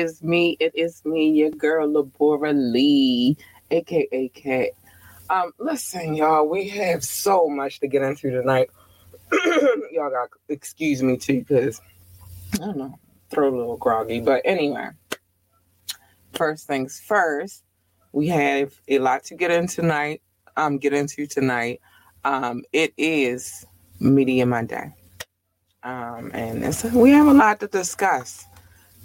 is me, it is me, your girl Labora Lee, aka Cat. Um, listen, y'all, we have so much to get into tonight. y'all got excuse me too, because I don't know, throw a little groggy. But anyway, first things first, we have a lot to get into tonight. Um, get into tonight. Um, it is Media Monday. Um, and we have a lot to discuss.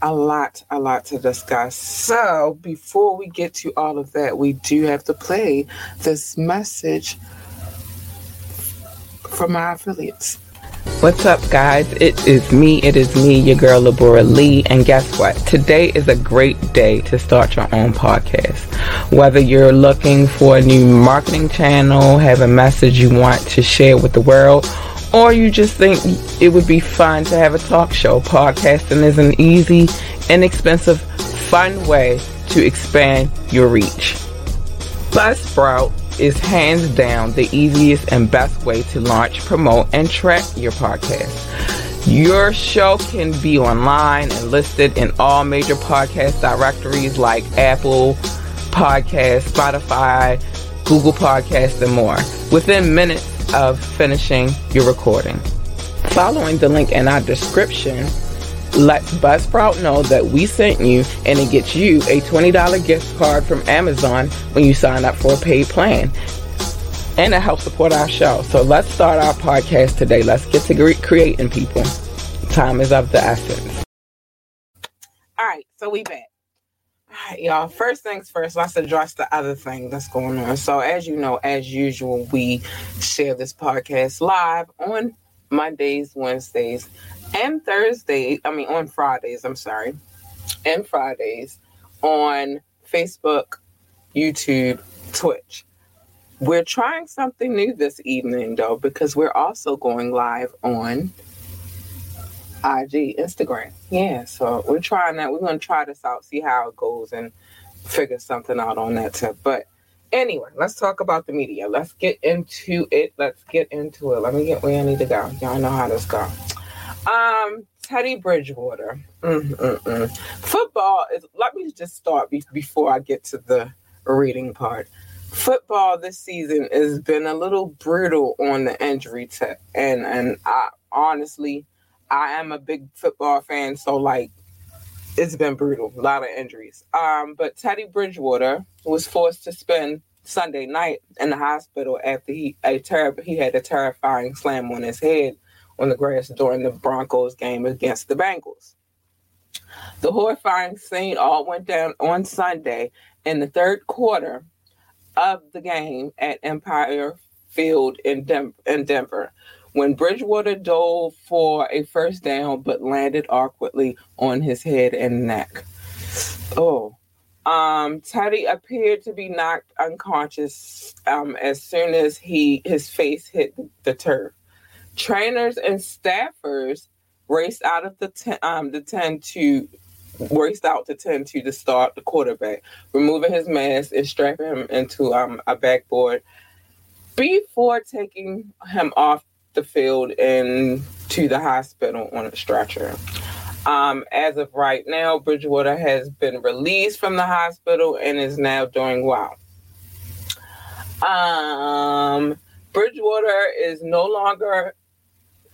A lot, a lot to discuss. So, before we get to all of that, we do have to play this message from our affiliates. What's up, guys? It is me. It is me, your girl, Labora Lee. And guess what? Today is a great day to start your own podcast. Whether you're looking for a new marketing channel, have a message you want to share with the world, or you just think it would be fun to have a talk show, podcasting is an easy, inexpensive, fun way to expand your reach. Buzzsprout is hands down the easiest and best way to launch, promote, and track your podcast. Your show can be online and listed in all major podcast directories like Apple Podcast, Spotify, Google Podcast, and more within minutes of finishing your recording. Following the link in our description, let Buzzsprout know that we sent you and it gets you a $20 gift card from Amazon when you sign up for a paid plan. And it helps support our show. So let's start our podcast today. Let's get to creating people. Time is of the essence. All right, so we back. Y'all. First things first, let's address the other thing that's going on. So, as you know, as usual, we share this podcast live on Mondays, Wednesdays, and Thursdays. I mean, on Fridays. I'm sorry, and Fridays on Facebook, YouTube, Twitch. We're trying something new this evening, though, because we're also going live on IG, Instagram. Yeah, so we're trying that. We're going to try this out, see how it goes, and figure something out on that tip. But anyway, let's talk about the media. Let's get into it. Let's get into it. Let me get where I need to go. Y'all know how this goes. Um, Teddy Bridgewater. Mm-mm-mm. Football is. Let me just start be, before I get to the reading part. Football this season has been a little brutal on the injury tip, and and I honestly, I am a big football fan, so like, it's been brutal. A lot of injuries. Um, but Teddy Bridgewater was forced to spend Sunday night in the hospital after he a ter- he had a terrifying slam on his head on the grass during the Broncos game against the Bengals. The horrifying scene all went down on Sunday in the third quarter of the game at Empower Field in, Dem- in Denver when Bridgewater dove for a first down but landed awkwardly on his head and neck. Oh. Um, Teddy appeared to be knocked unconscious um, as soon as he his face hit the turf. Trainers and staffers raced out of the ten, um, the ten to raced out to ten to the start the quarterback, removing his mask and strapping him into um, a backboard before taking him off the field and to the hospital on a stretcher. Um, as of right now, Bridgewater has been released from the hospital and is now doing well. Um, Bridgewater is no longer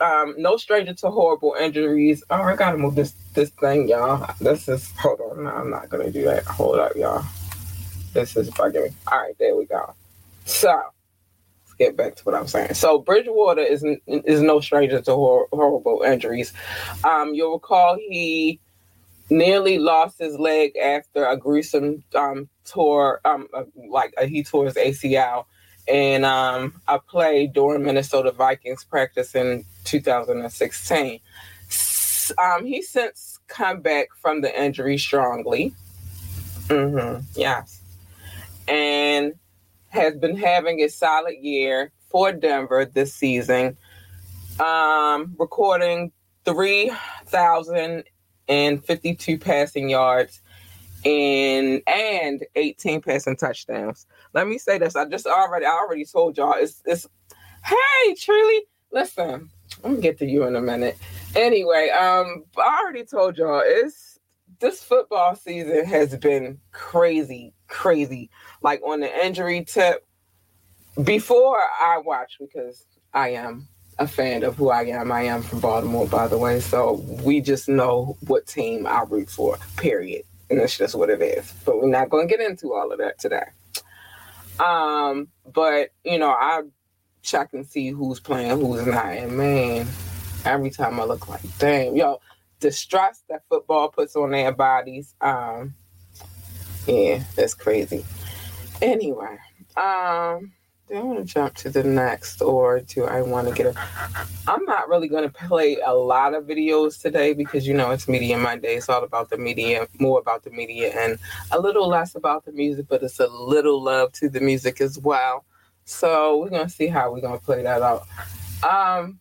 um, no stranger to horrible injuries. Oh, I gotta move this this thing, y'all. This is hold on. No, I'm not gonna do that. Hold up, y'all. This is bugging me. All right, there we go. So get back to what I'm saying. So Bridgewater is is no stranger to hor- horrible injuries. Um, you'll recall he nearly lost his leg after a gruesome um, tour, um, like uh, he tore his ACL and um, I played during Minnesota Vikings practice in 2016. Um, he's since come back from the injury strongly. Mm-hmm. Yes. And has been having a solid year for Denver this season, um, recording 3,052 passing yards and and 18 passing touchdowns. Let me say this. I just already I already told y'all it's it's hey Truly, listen, I'm gonna get to you in a minute. Anyway, um I already told y'all it's this football season has been crazy, crazy. Like on the injury tip, before I watch because I am a fan of who I am. I am from Baltimore, by the way. So we just know what team I root for, period. And that's just what it is. But we're not going to get into all of that today. Um, but, you know, I check and see who's playing, who's not. And man, every time I look like, damn, yo, the stress that football puts on their bodies, um, yeah, that's crazy. Anyway, um, do I want to jump to the next or do I want to get a I'm not really going to play a lot of videos today because you know it's media Monday. It's all about the media, more about the media and a little less about the music, but it's a little love to the music as well. So we're going to see how we're going to play that out. Um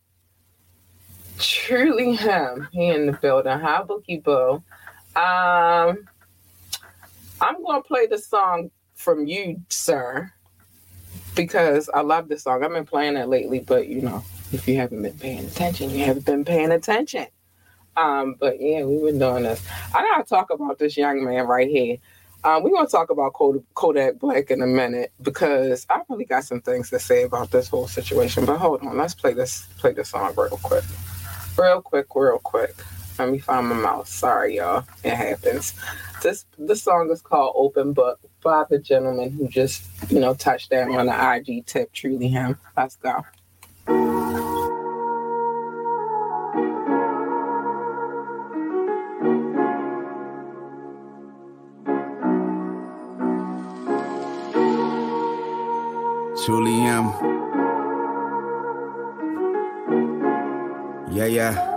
truly him, he in the building. Hi Bookie Boo. Um I'm going to play the song from you, sir because I love this song. I've been playing it lately, but you know, if you haven't been paying attention, you haven't been paying attention. Um, but yeah, we've been doing this. I gotta talk about this young man right here. Um, we're gonna talk about Kodak Black in a minute because I really got some things to say about this whole situation. But hold on, let's play this play this song real quick, real quick, real quick. Let me find my mouse. Sorry, y'all. It happens. This this song is called Open Book by the gentleman who just, you know, touched down on the IG tip, truly him. Let's go. Truly am. Yeah, yeah.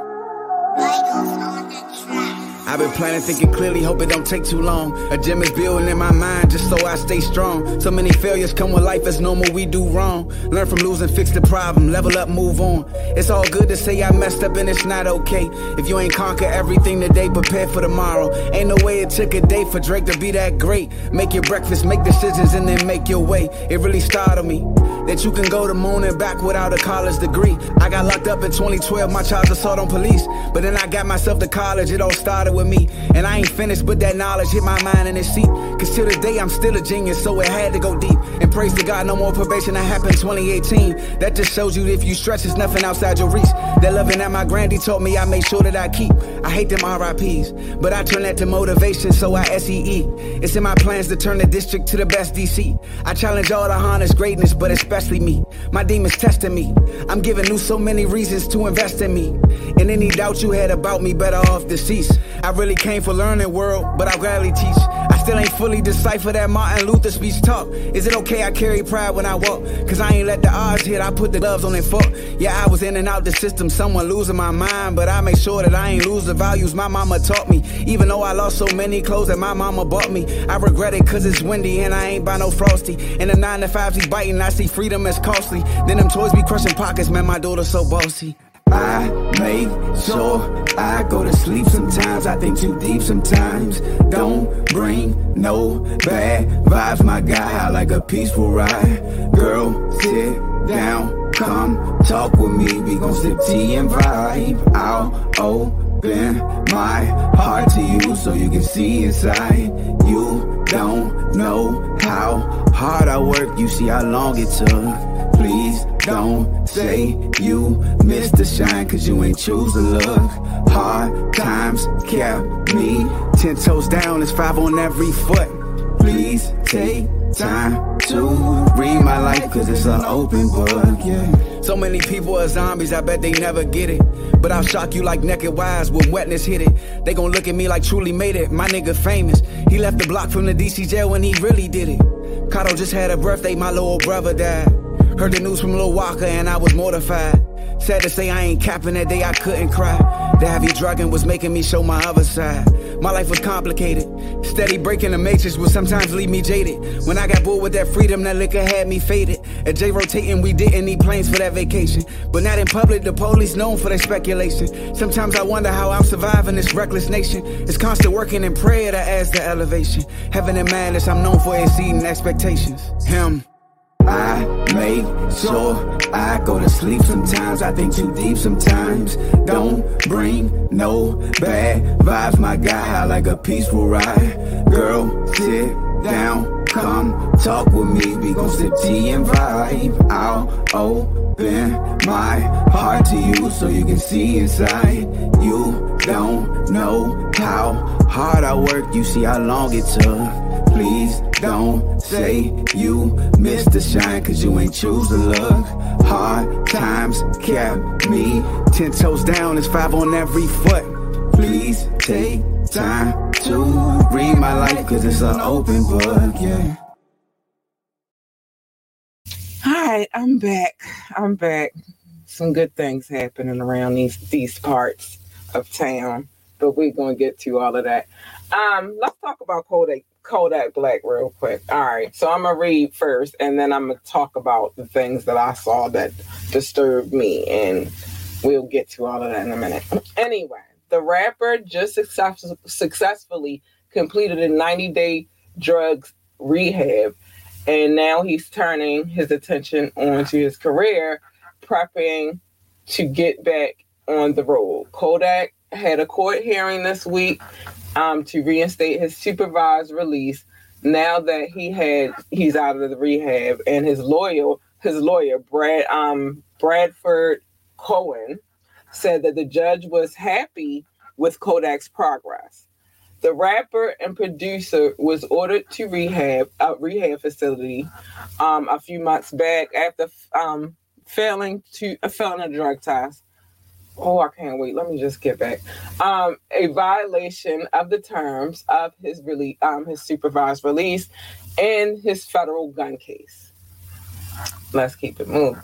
I've been planning, thinking clearly, hope it don't take too long. A gym is building in my mind just so I stay strong. So many failures come with life, as normal, we do wrong. Learn from losing, fix the problem, level up, move on. It's all good to say I messed up and it's not okay. If you ain't conquer everything today, prepare for tomorrow. Ain't no way it took a day for Drake to be that great. Make your breakfast, make decisions, and then make your way. It really startled me that you can go to moon and back without a college degree. I got locked up in 2012, my child assault on police. But then I got myself to college, it all started with me. And I ain't finished, but that knowledge hit my mind in its seat. Cause till day I'm still a genius, so it had to go deep. And praise to God, no more probation that happened 2018. That just shows you if you stretch, it's nothing outside your reach. That loving that my grandy taught me, I made sure that I keep. I hate them RIPs, but I turn that to motivation, so I SEE. It's in my plans to turn the district to the best DC. I challenge all the harness greatness, but especially me. My demons testing me. I'm giving you so many reasons to invest in me. And any doubt you had about me, better off deceased. I really came for learning world, but I'll gladly teach. I still ain't fully decipher that Martin Luther speech talk. Is it okay I carry pride when I walk? Cause I ain't let the odds hit, I put the gloves on and foot. Yeah, I was in and out the system, someone losing my mind, but I make sure that I ain't lose the values my mama taught me. Even though I lost so many clothes that my mama bought me, I regret it cause it's windy and I ain't buy no frosty. And the 9 to 5 be biting, I see freedom as costly. Then them toys be crushing pockets, man, my daughter so bossy. I make sure I go to sleep sometimes. I think too deep sometimes. Don't bring no bad vibes, my guy. I like a peaceful ride. Girl, sit down, come talk with me. We gon' sip tea and vibe. I'll open my heart to you so you can see inside. You don't know how hard I work. You see how long it took. Please don't say you missed the shine, cause you ain't choose to look. Hard times kept me ten toes down, it's five on every foot. Please take time to read my life, cause it's an open book, yeah. So many people are zombies, I bet they never get it. But I'll shock you like naked wise when wetness hit it. They gon' look at me like truly made it. My nigga famous. He left the block from the DC jail when he really did it. Kato just had a birthday, my little brother died. Heard the news from Lil Walker and I was mortified. Sad to say I ain't capping that day I couldn't cry. The heavy drugging was making me show my other side. My life was complicated. Steady breaking the matrix would sometimes leave me jaded. When I got bored with that freedom, that liquor had me faded. At J rotating, we didn't need planes for that vacation. But not in public, the police known for their speculation. Sometimes I wonder how I'm surviving this reckless nation. It's constant working and prayer that adds the elevation. Heaven and madness, I'm known for exceeding expectations. Him. I make sure I go to sleep sometimes. I think too deep sometimes. Don't bring no bad vibes. My guy, I like a peaceful ride. Girl, sit down, come talk with me. We gon' sip tea and vibe. I'll open my heart to you so you can see inside. You don't know how hard I work. You see how long it took. Please don't say you missed the shine, cause you ain't choose to look. Hard times kept me ten toes down, it's five on every foot. Please take time to read my life, cause it's an open book, yeah. Hi, I'm back. I'm back. Some good things happening around these these parts of town, but we're gonna get to all of that. Um, let's talk about Kodak Kodak Black real quick. All right, so I'm gonna read first, and then I'm gonna talk about the things that I saw that disturbed me, and we'll get to all of that in a minute. Anyway, the rapper just success- successfully completed a 90 day drugs rehab, and now he's turning his attention onto his career, prepping to get back on the road. Kodak had a court hearing this week um, to reinstate his supervised release now that he had he's out of the rehab and his lawyer his lawyer Brad um, Bradford Cohen said that the judge was happy with Kodak's progress. The rapper and producer was ordered to rehab a rehab facility um, a few months back after um, failing to uh, failing a drug test. Oh, I can't wait. Let me just get back. Um, a violation of the terms of his release, um, his supervised release, and his federal gun case. Let's keep it moving.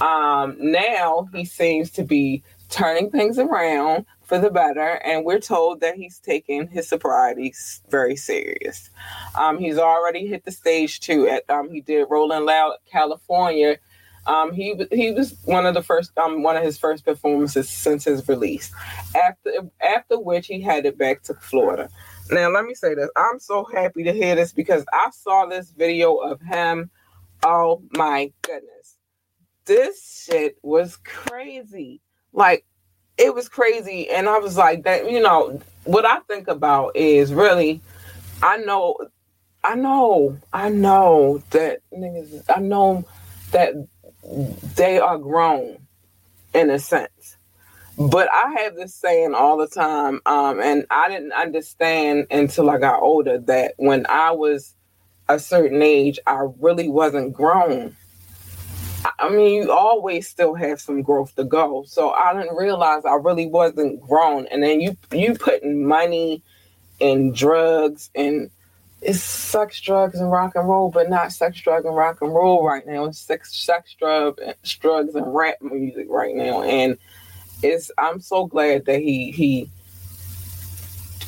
Um, now he seems to be turning things around for the better, and we're told that he's taking his sobriety very serious. Um, he's already hit the stage two. At um, he did Rolling Loud, California. Um, he he was one of the first um, one of his first performances since his release. After after which he headed back to Florida. Now let me say this: I'm so happy to hear this because I saw this video of him. Oh my goodness, this shit was crazy. Like it was crazy, and I was like that. You know what I think about is really, I know, I know, I know that niggas. I know that they are grown in a sense. But I have this saying all the time, um, and I didn't understand until I got older that when I was a certain age, I really wasn't grown. I mean, you always still have some growth to go. So I didn't realize I really wasn't grown. And then you you putting money and drugs and it's sex, drugs, and rock and roll, but not sex, drug, and rock and roll right now. It's sex, sex, drug, drugs, and rap music right now. And it's I'm so glad that he he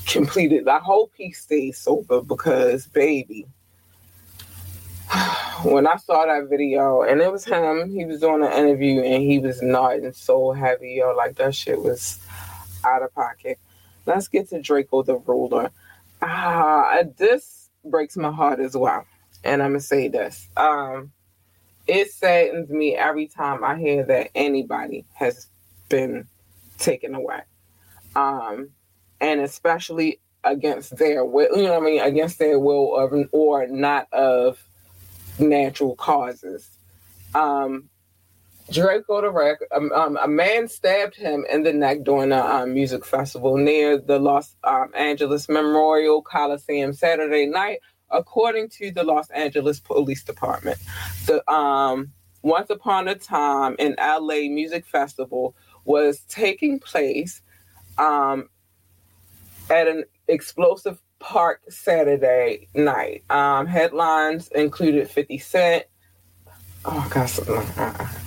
completed. I hope he stays sober because, baby, when I saw that video and it was him, he was doing an interview and he was nodding so heavy, yo, like that shit was out of pocket. Let's get to Drakeo the Ruler. Ah, this breaks my heart as well. And I'm gonna say this. Um, it saddens me every time I hear that anybody has been taken away. Um, and especially against their will, you know what I mean, against their will of or not of natural causes. Um, Drakeo the Wreck, um, um, a man stabbed him in the neck during a um, music festival near the Los um, Angeles Memorial Coliseum Saturday night, according to the Los Angeles Police Department. The um, Once Upon a Time in LA Music Festival was taking place um, at an explosive park Saturday night. Headlines included 50 Cent. Oh gosh,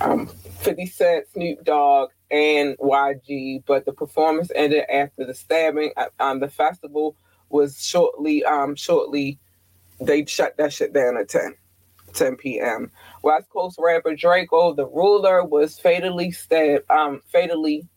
um, 50 Cent, Snoop Dogg, and YG. But the performance ended after the stabbing. Um, the festival was shortly, um, shortly, they shut that shit down at 10. 10 p.m. West Coast rapper Drakeo, the ruler, was fatally stabbed, um, fatally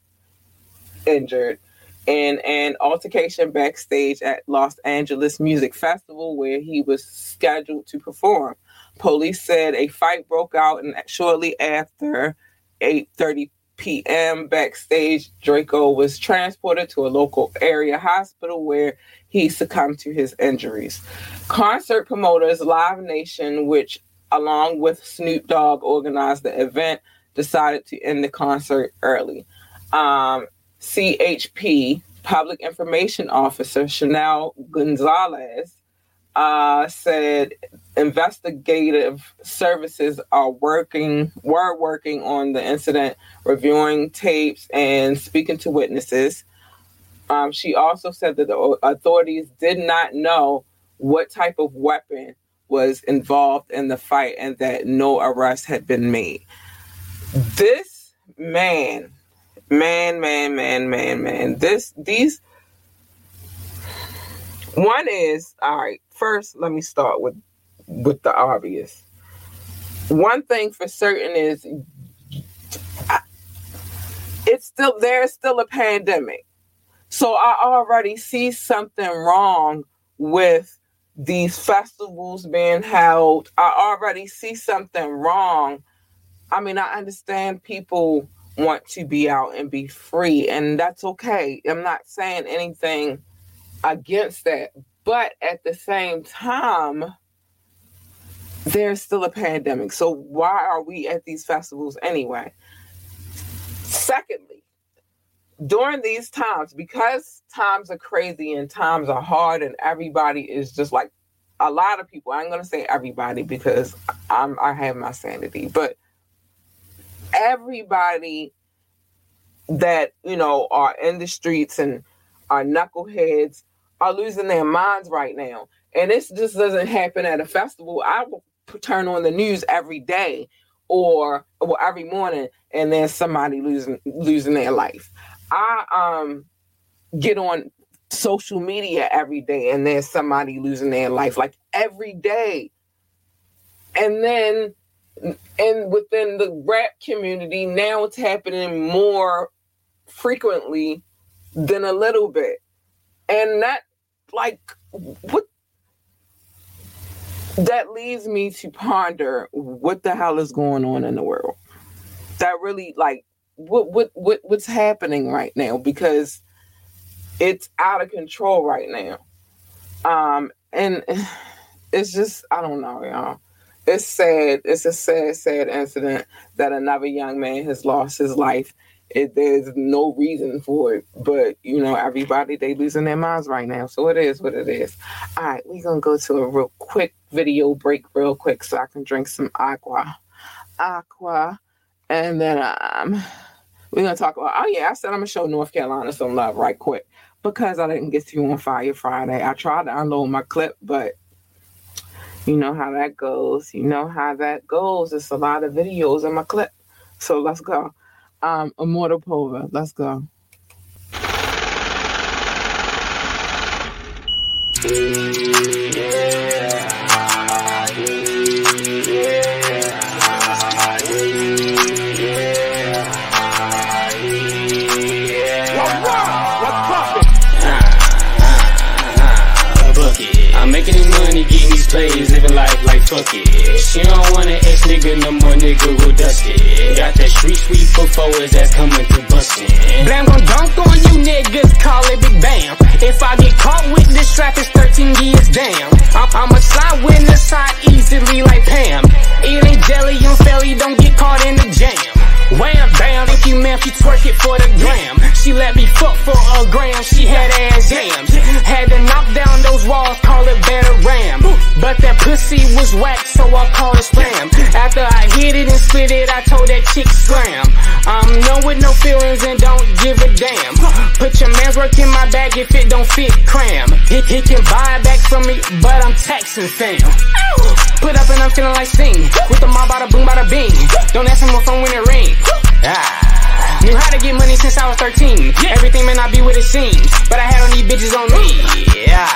injured in an altercation backstage at Los Angeles Music Festival where he was scheduled to perform. Police said a fight broke out and shortly after 8:30 p.m. backstage, Drakeo was transported to a local area hospital where he succumbed to his injuries. Concert promoters Live Nation, which along with Snoop Dogg organized the event, decided to end the concert early. Um, CHP, Public Information Officer Chanel Gonzalez, uh, said investigative services are working were working on the incident, reviewing tapes and speaking to witnesses. Um, she also said that the authorities did not know what type of weapon was involved in the fight and that no arrest had been made. This man, man, man, man, man, man, this, these, one is, all right, first let me start with with the obvious. One thing for certain is it's still there's still a pandemic. So I already see something wrong with these festivals being held. I already see something wrong. I mean, I understand people want to be out and be free, and that's okay. I'm not saying anything against that. But at the same time, there's still a pandemic. So why are we at these festivals anyway? Secondly, during these times, because times are crazy and times are hard, and everybody is just like a lot of people. I'm gonna say everybody because I'm I have my sanity, but everybody that you know are in the streets and are knuckleheads are losing their minds right now. And this just doesn't happen at a festival. I will turn on the news every day or well every morning and there's somebody losing losing their life. I um get on social media every day and there's somebody losing their life like every day. And then and within the rap community now it's happening more frequently than a little bit. And that like what that leads me to ponder what the hell is going on in the world. That really like what what what what's happening right now? Because it's out of control right now. Um and it's just i don't know y'all. It's sad. It's a sad sad incident that another young man has lost his life it, there's no reason for it. But you know, everybody they losing their minds right now. So it is what it is. All right, we're gonna go to a real quick video break, real quick, so I can drink some aqua, aqua, and then um, we're gonna talk about. Oh yeah, I said I'm gonna show North Carolina some love right quick because I didn't get to you on Fire Friday. I tried to unload my clip, but you know how that goes. You know how that goes. It's a lot of videos in my clip. So let's go um, Immortal Pova. Let's go. I'm making this money, getting these plays, living life like fuck it. She don't want an ex nigga, no more nigga who dust it. Got that street sweep for forwards that's coming to bustin'. Blam gon' dunk on you niggas, call it Big Bam. If I get caught with this trap, it's 13 years damn. I'm, I'ma slide with the side easily like Pam. It ain't jelly, I'm fairly, don't get caught in the jam. Wham bam, if you man, she twerk it for the gram. She let me fuck for a gram, she had ass jams. Had to knock down those walls, call it better ram. But that pussy was whack, so I called it spam. After I hit it and spit it, I told that chick scram. I'm no with no feelings and don't give a damn. Put your man's work in my bag if it don't fit, cram. He, he can buy it back from me, but I'm taxing fam. Put up and I'm feeling like sing. With the mob, bada boom, bada bing. Don't ask him what phone when it ring. Ah. Knew how to get money since I was 13. Everything may not be what it seems, but I had all these bitches on me. Yeah.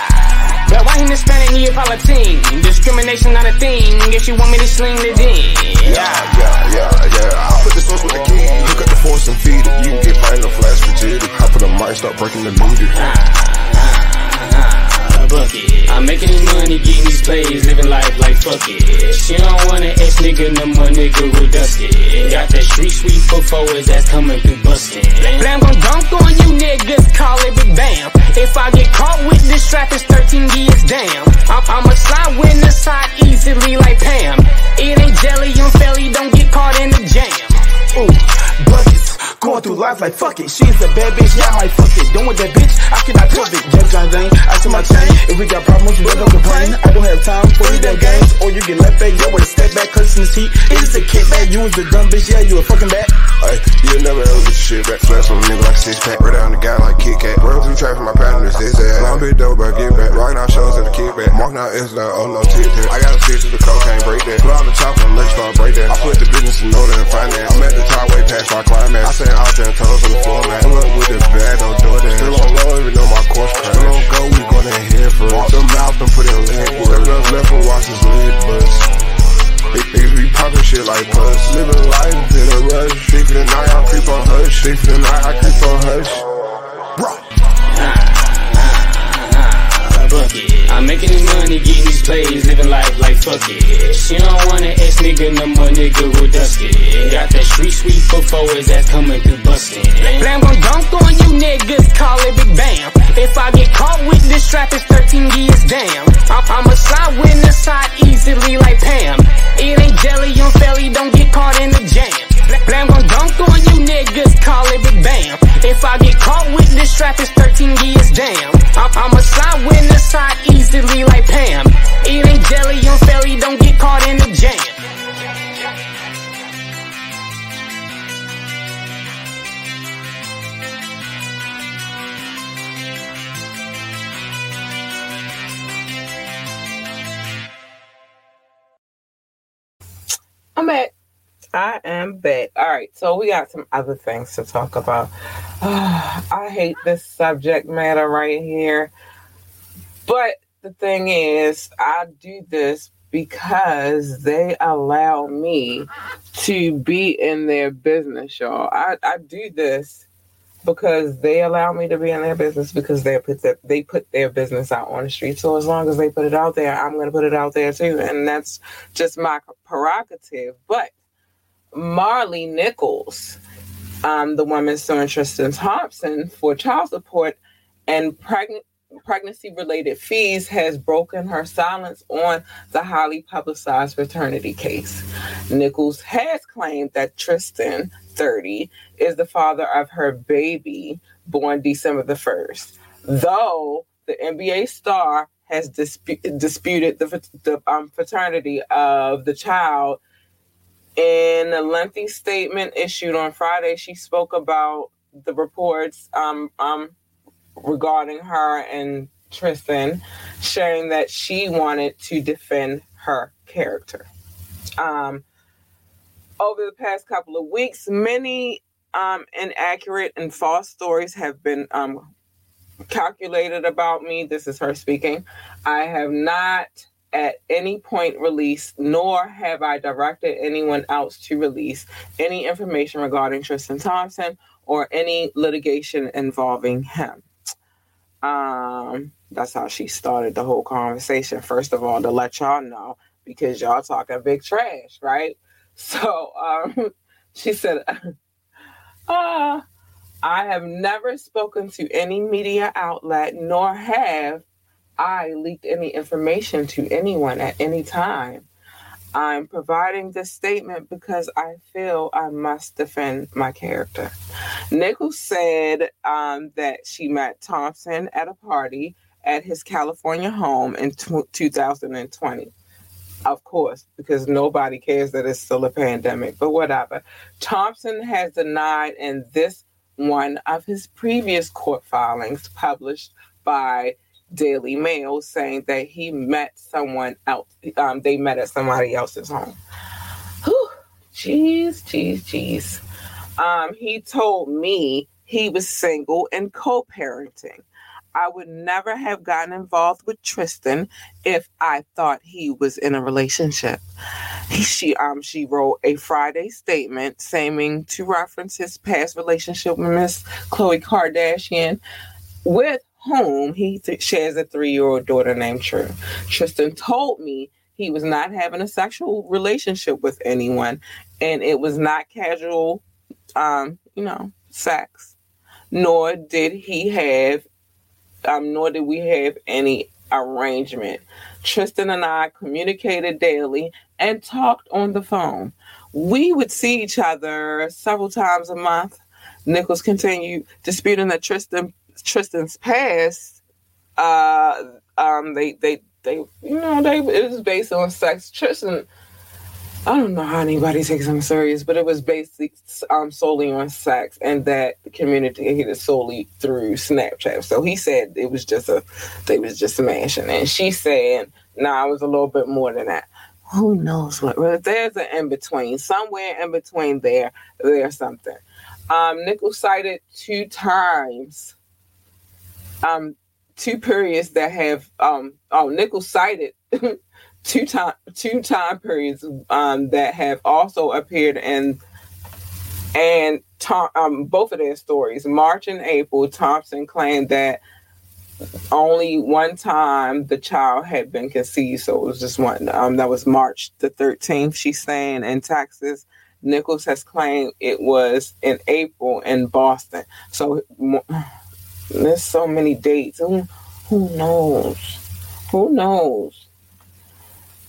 But why him Hispanic Neapolitan? Discrimination not a thing. If you want me to sling the ding. Yeah, yeah, yeah, yeah. I put the sauce with the key. Look at the force and feed it. You can get fine or flash frigidity. Hop on the mic, start breaking the meter. Bucket. I'm making this money, getting these plays, living life like fuck it. She don't want an ex nigga, no more nigga with dusty. Got that street sweep before his ass coming through bustin'. Blam gon' dunk on you niggas, call it big bam. If I get caught with this strap, it's 13 years damn. I'm, I'ma slide with the side easily like Pam. It ain't jelly on felly, don't get caught in the jam. Ooh, buckets. Going through life like fuck it. She's a bad bitch, yeah, I might fuck it. Don't with that bitch, I cannot trust it. Jack John Zane, I see my chain. If we got problems, we don't complain. I don't have time for you damn games. Or you get left back, yo, with a step back, cause in the seat. It is a kickback, you was a dumb bitch, yeah, you a fucking bat. Ay, you never ever get shit back. Flex on a nigga like six pack. Right down the guy like Kit Kat. Run through traffic, my partner's this ass. Long bit dope, but I get back. Rockin' out shows at the kickback. Marking out S like, oh no, tit. I got a fix with the cocaine, break that. Put on the chopper, let's start break that. I put the business in order and finance. I'm at the top way past my climax. I sent out there and toes on the floor, man. Pull up with the bag, don't do that. Still on low, even though my course crash. Still on go, we gonna head first. Walk them out and put it in leg. Step up left and watch his lid bust. Big niggas be poppin' shit like puss. Living life in a rush. Think for the night, I creep on hush. Think for the night, I creep on hush. Fuck it. I'm making this money, getting these plays, living life like fuck it. She don't want an ex nigga, no more nigga with dusty. Got that street sweep before his ass coming through bustin'. Blam gon' dunk on you niggas, call it big bam. If I get caught with this strap, it's 13 years damn. I'm, I'ma slide the side easily like Pam. It ain't jelly on felly, don't get caught in the jam. Blam gon' dunk on you niggas, call it big bam. If I get caught with this strap, it's 13 years damn. I'm, I'ma slide with the side easily like Pam. Ain't jelly on felly, don't get caught in the jam. I'm back. I am back. All right, so we got some other things to talk about. I hate this subject matter right here. But the thing is, I do this because they allow me to be in their business, y'all. I, I do this because they allow me to be in their business because they put their, they put their business out on the street. So as long as they put it out there, I'm going to put it out there too, and that's just my prerogative. But Marley Nichols, um, the woman suing Tristan Thompson for child support and pregnant pregnancy related fees has broken her silence on the highly publicized fraternity case. Nichols has claimed that Tristan, 30, is the father of her baby born December the 1st, though the NBA star has dispu- disputed the, the um, fraternity of the child. In a lengthy statement issued on Friday, she spoke about the reports um, um, regarding her and Tristan, sharing that she wanted to defend her character. Um, over the past couple of weeks, many um, inaccurate and false stories have been um, calculated about me. This is her speaking. I have not at any point released, nor have I directed anyone else to release any information regarding Tristan Thompson or any litigation involving him. Um, that's how she started the whole conversation. First of all, to let y'all know because y'all talking big trash, right? So um, she said, uh, I have never spoken to any media outlet, nor have I leaked any information to anyone at any time. I'm providing this statement because I feel I must defend my character. Nichols said um, that she met Thompson at a party at his California home in t- 2020. Of course, because nobody cares that it's still a pandemic, but whatever. Thompson has denied in this one of his previous court filings published by Daily Mail saying that he met someone else. Um, they met at somebody else's home. Whew. Jeez, jeez, jeez. Um, he told me he was single and co-parenting. I would never have gotten involved with Tristan if I thought he was in a relationship. He, she um she wrote a Friday statement saying to reference his past relationship with Miss Khloe Kardashian with home, he shares a three year old daughter named True. Tristan told me he was not having a sexual relationship with anyone and it was not casual, um, you know, sex, nor did he have, um, nor did we have any arrangement. Tristan and I communicated daily and talked on the phone. We would see each other several times a month. Nichols continued disputing that Tristan Tristan's past. Uh, um, they they they you know they it was based on sex. Tristan I don't know how anybody takes him serious, but it was basically um, solely on sex, and that the communicated solely through Snapchat. So he said it was just a, they was just smashing, and she said, "Nah, it was a little bit more than that." Who knows what? There's an in between, somewhere in between there, there's something. Um, Nichols cited two times, um, two periods that have, um, oh, Nichols cited two time two time periods um, that have also appeared in and Tom, um, both of their stories, March and April, Thompson claimed that only one time the child had been conceived, so it was just one. Um, that was March the 13th. She's saying in Texas. Nichols has claimed it was in April in Boston. So there's so many dates. Who, who knows? Who knows?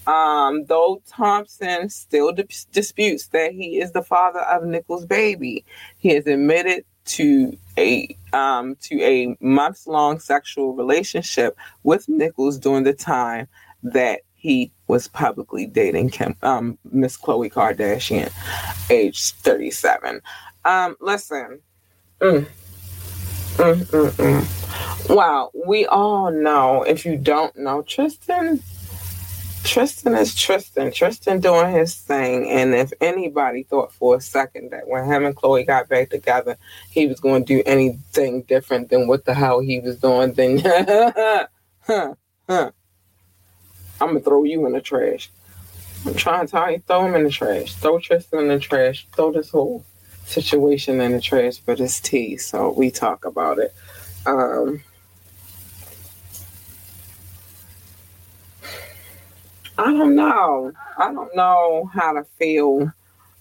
Um, though Thompson still dis- disputes that he is the father of Nichols' baby, he has admitted to a um, to a months long sexual relationship with Nichols during the time that he was publicly dating Kim, um, Miss Khloe Kardashian, age 37. Um, listen. Mm. Mm, mm, mm. Wow, we all know, if you don't know, Tristan Tristan is Tristan. Tristan doing his thing. And if anybody thought for a second that when him and Khloe got back together, he was going to do anything different than what the hell he was doing, then huh, huh. I'm to throw you in the trash. I'm trying to tell you, throw him in the trash. Throw Tristan in the trash. Throw this whole situation in the trash but it's tea. So we talk about it. Um, I don't know. I don't know how to feel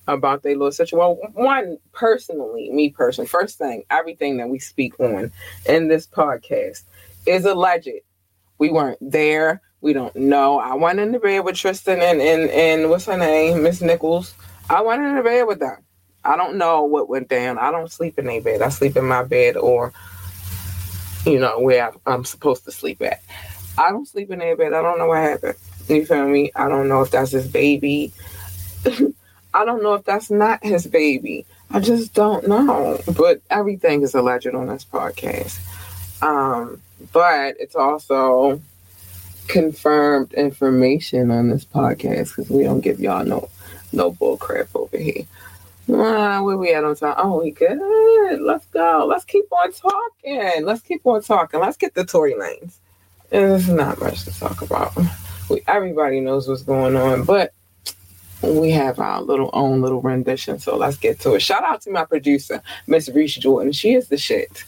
about their little situation. Well, one personally, me personally, first thing, everything that we speak on in this podcast is alleged. We weren't there. We don't know. I went in the bed with Tristan and and, and what's her name, Miss Nichols. I went in the bed with them. I don't know what went down. I don't sleep in their bed. I sleep in my bed or, you know, where I'm supposed to sleep at. I don't sleep in their bed. I don't know what happened. You feel me? I don't know if that's his baby. I don't know if that's not his baby. I just don't know. But everything is alleged on this podcast. Um, but it's also confirmed information on this podcast because we don't give y'all no no bull crap over here. Where we at on time? Oh, we good. Let's go. Let's keep on talking. Let's keep on talking. Let's get the Tory Lanez. There's not much to talk about we, everybody knows what's going on, but we have our little own little rendition. So let's get to it. Shout out to my producer, Miss Reese Jordan. She is the shit.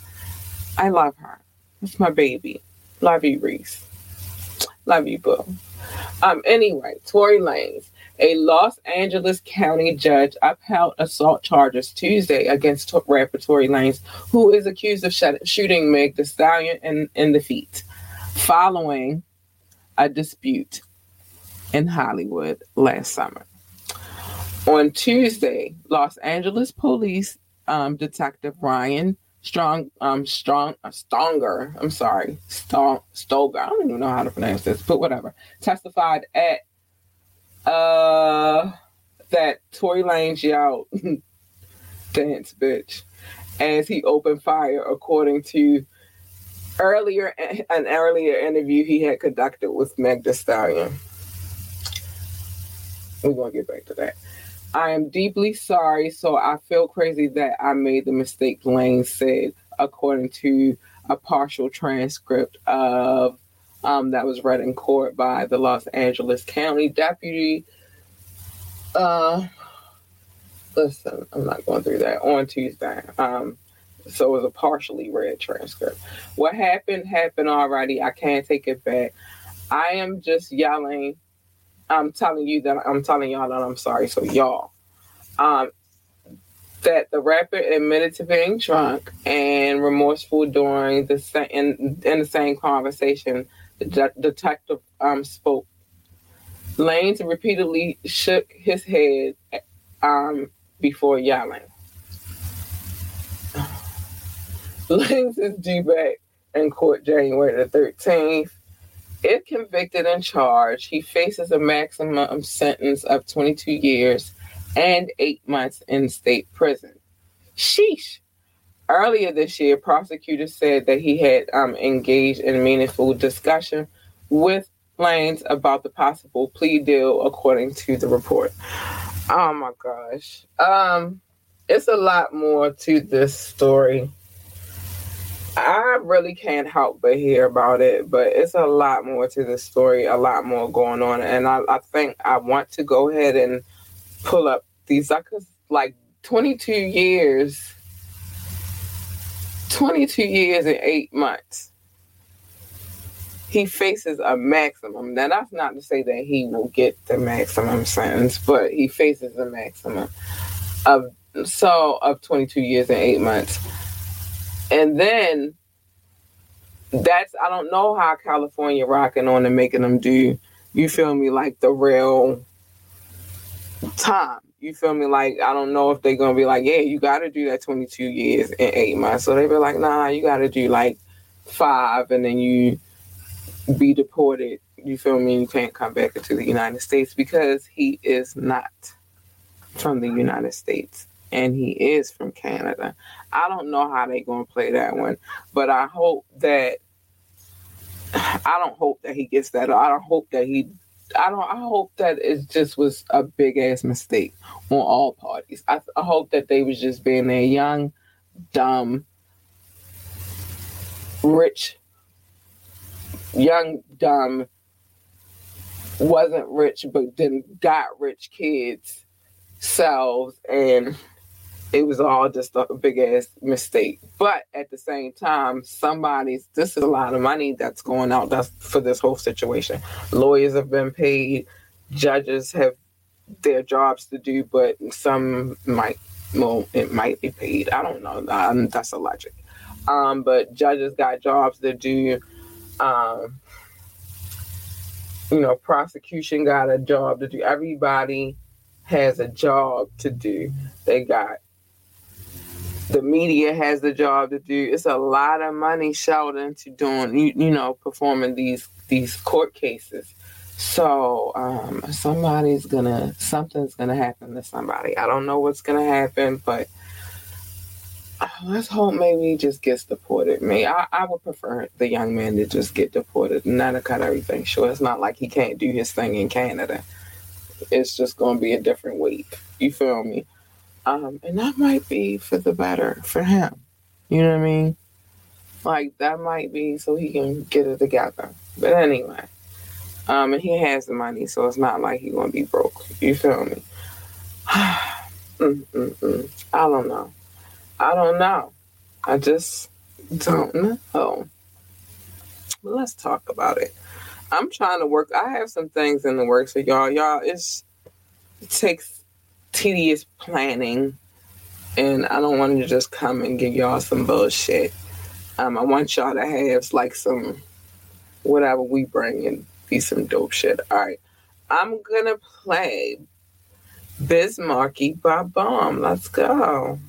I love her. It's my baby. Love you, Reese. Love you, boo. Um. Anyway, Tory Lanez. A Los Angeles County judge upheld assault charges Tuesday against rapper Tory Lanez, who is accused of sh- shooting Meg Thee Stallion in, in the feet, following a dispute in Hollywood last summer. On Tuesday, Los Angeles Police um, Detective Ryan Strong, um, Strong, uh, Stronger, I'm sorry, Strong, Stoger, I don't even know how to pronounce this, but whatever, testified at uh that Tory Lanez yelled, "Dance, bitch," as he opened fire, according to earlier an earlier interview he had conducted with Meg Thee Stallion. We're gonna get back to that. I am deeply sorry, so I feel crazy that I made the mistake Lane said, according to a partial transcript of um, that was read in court by the Los Angeles County Deputy. Uh, listen, I'm not going through that on Tuesday. Um, so it was a partially read transcript. What happened happened already. I can't take it back. I am just yelling. I'm telling you that I'm telling y'all that I'm sorry. So y'all, um, that the rapper admitted to being drunk and remorseful during the in, in the same conversation. Detective um, spoke. Lanez repeatedly shook his head um, before yelling. Lanez is due back in court January the 13th. If convicted and charged, he faces a maximum sentence of 22 years and eight months in state prison. Sheesh. Earlier this year, prosecutors said that he had um, engaged in meaningful discussion with Lanez about the possible plea deal, according to the report. Oh my gosh. Um, it's a lot more to this story. I really can't help but hear about it, but it's a lot more to the story, a lot more going on. And I, I think I want to go ahead and pull up these because like 22 years 22 years and eight months. He faces a maximum. Now that's not to say that he will get the maximum sentence but he faces a maximum of so of 22 years and eight months. And then that's i don't know how california rocking on and making them do you feel me like the real time you feel me? Like, I don't know if they're gonna be like, yeah, you gotta do that 22 years and eight months. So they be like, nah, you gotta do like five and then you be deported. You feel me? You can't come back into the United States because he is not from the United States and he is from Canada. I don't know how they're gonna play that one, but I hope that I don't hope that he gets that. I don't hope that he I don't. I hope that it just was a big ass mistake on all parties. I, I hope that they was just being a young, dumb, rich, young, dumb, wasn't rich but then got rich kids selves and it was all just a big ass mistake. But at the same time, somebody's this is a lot of money that's going out that's for this whole situation. Lawyers have been paid, judges have their jobs to do, but some might well it might be paid. I don't know. Um, that's a logic. Um, but judges got jobs to do. Um, you know, prosecution got a job to do. Everybody has a job to do. They got the media has the job to do. It's a lot of money shelled into doing, you, you know, performing these these court cases. So um, somebody's gonna, something's gonna happen to somebody. I don't know what's gonna happen, but uh, let's hope maybe he just gets deported. Me, I, I would prefer the young man to just get deported not to cut everything short. It's not like he can't do his thing in Canada. It's just gonna be a different week. You feel me? Um, and that might be for the better for him. You know what I mean? Like that might be so he can get it together. But anyway, um, and he has the money, so it's not like he's gonna be broke. You feel me? I don't know. I don't know. I just don't know. But let's talk about it. I'm trying to work. I have some things in the works for y'all. Y'all, it's it takes tedious planning, and I don't want to just come and give y'all some bullshit. Um, I want y'all to have like some whatever we bring and be some dope shit. All right, I'm gonna play Biz Markie by Bomb. Let's go.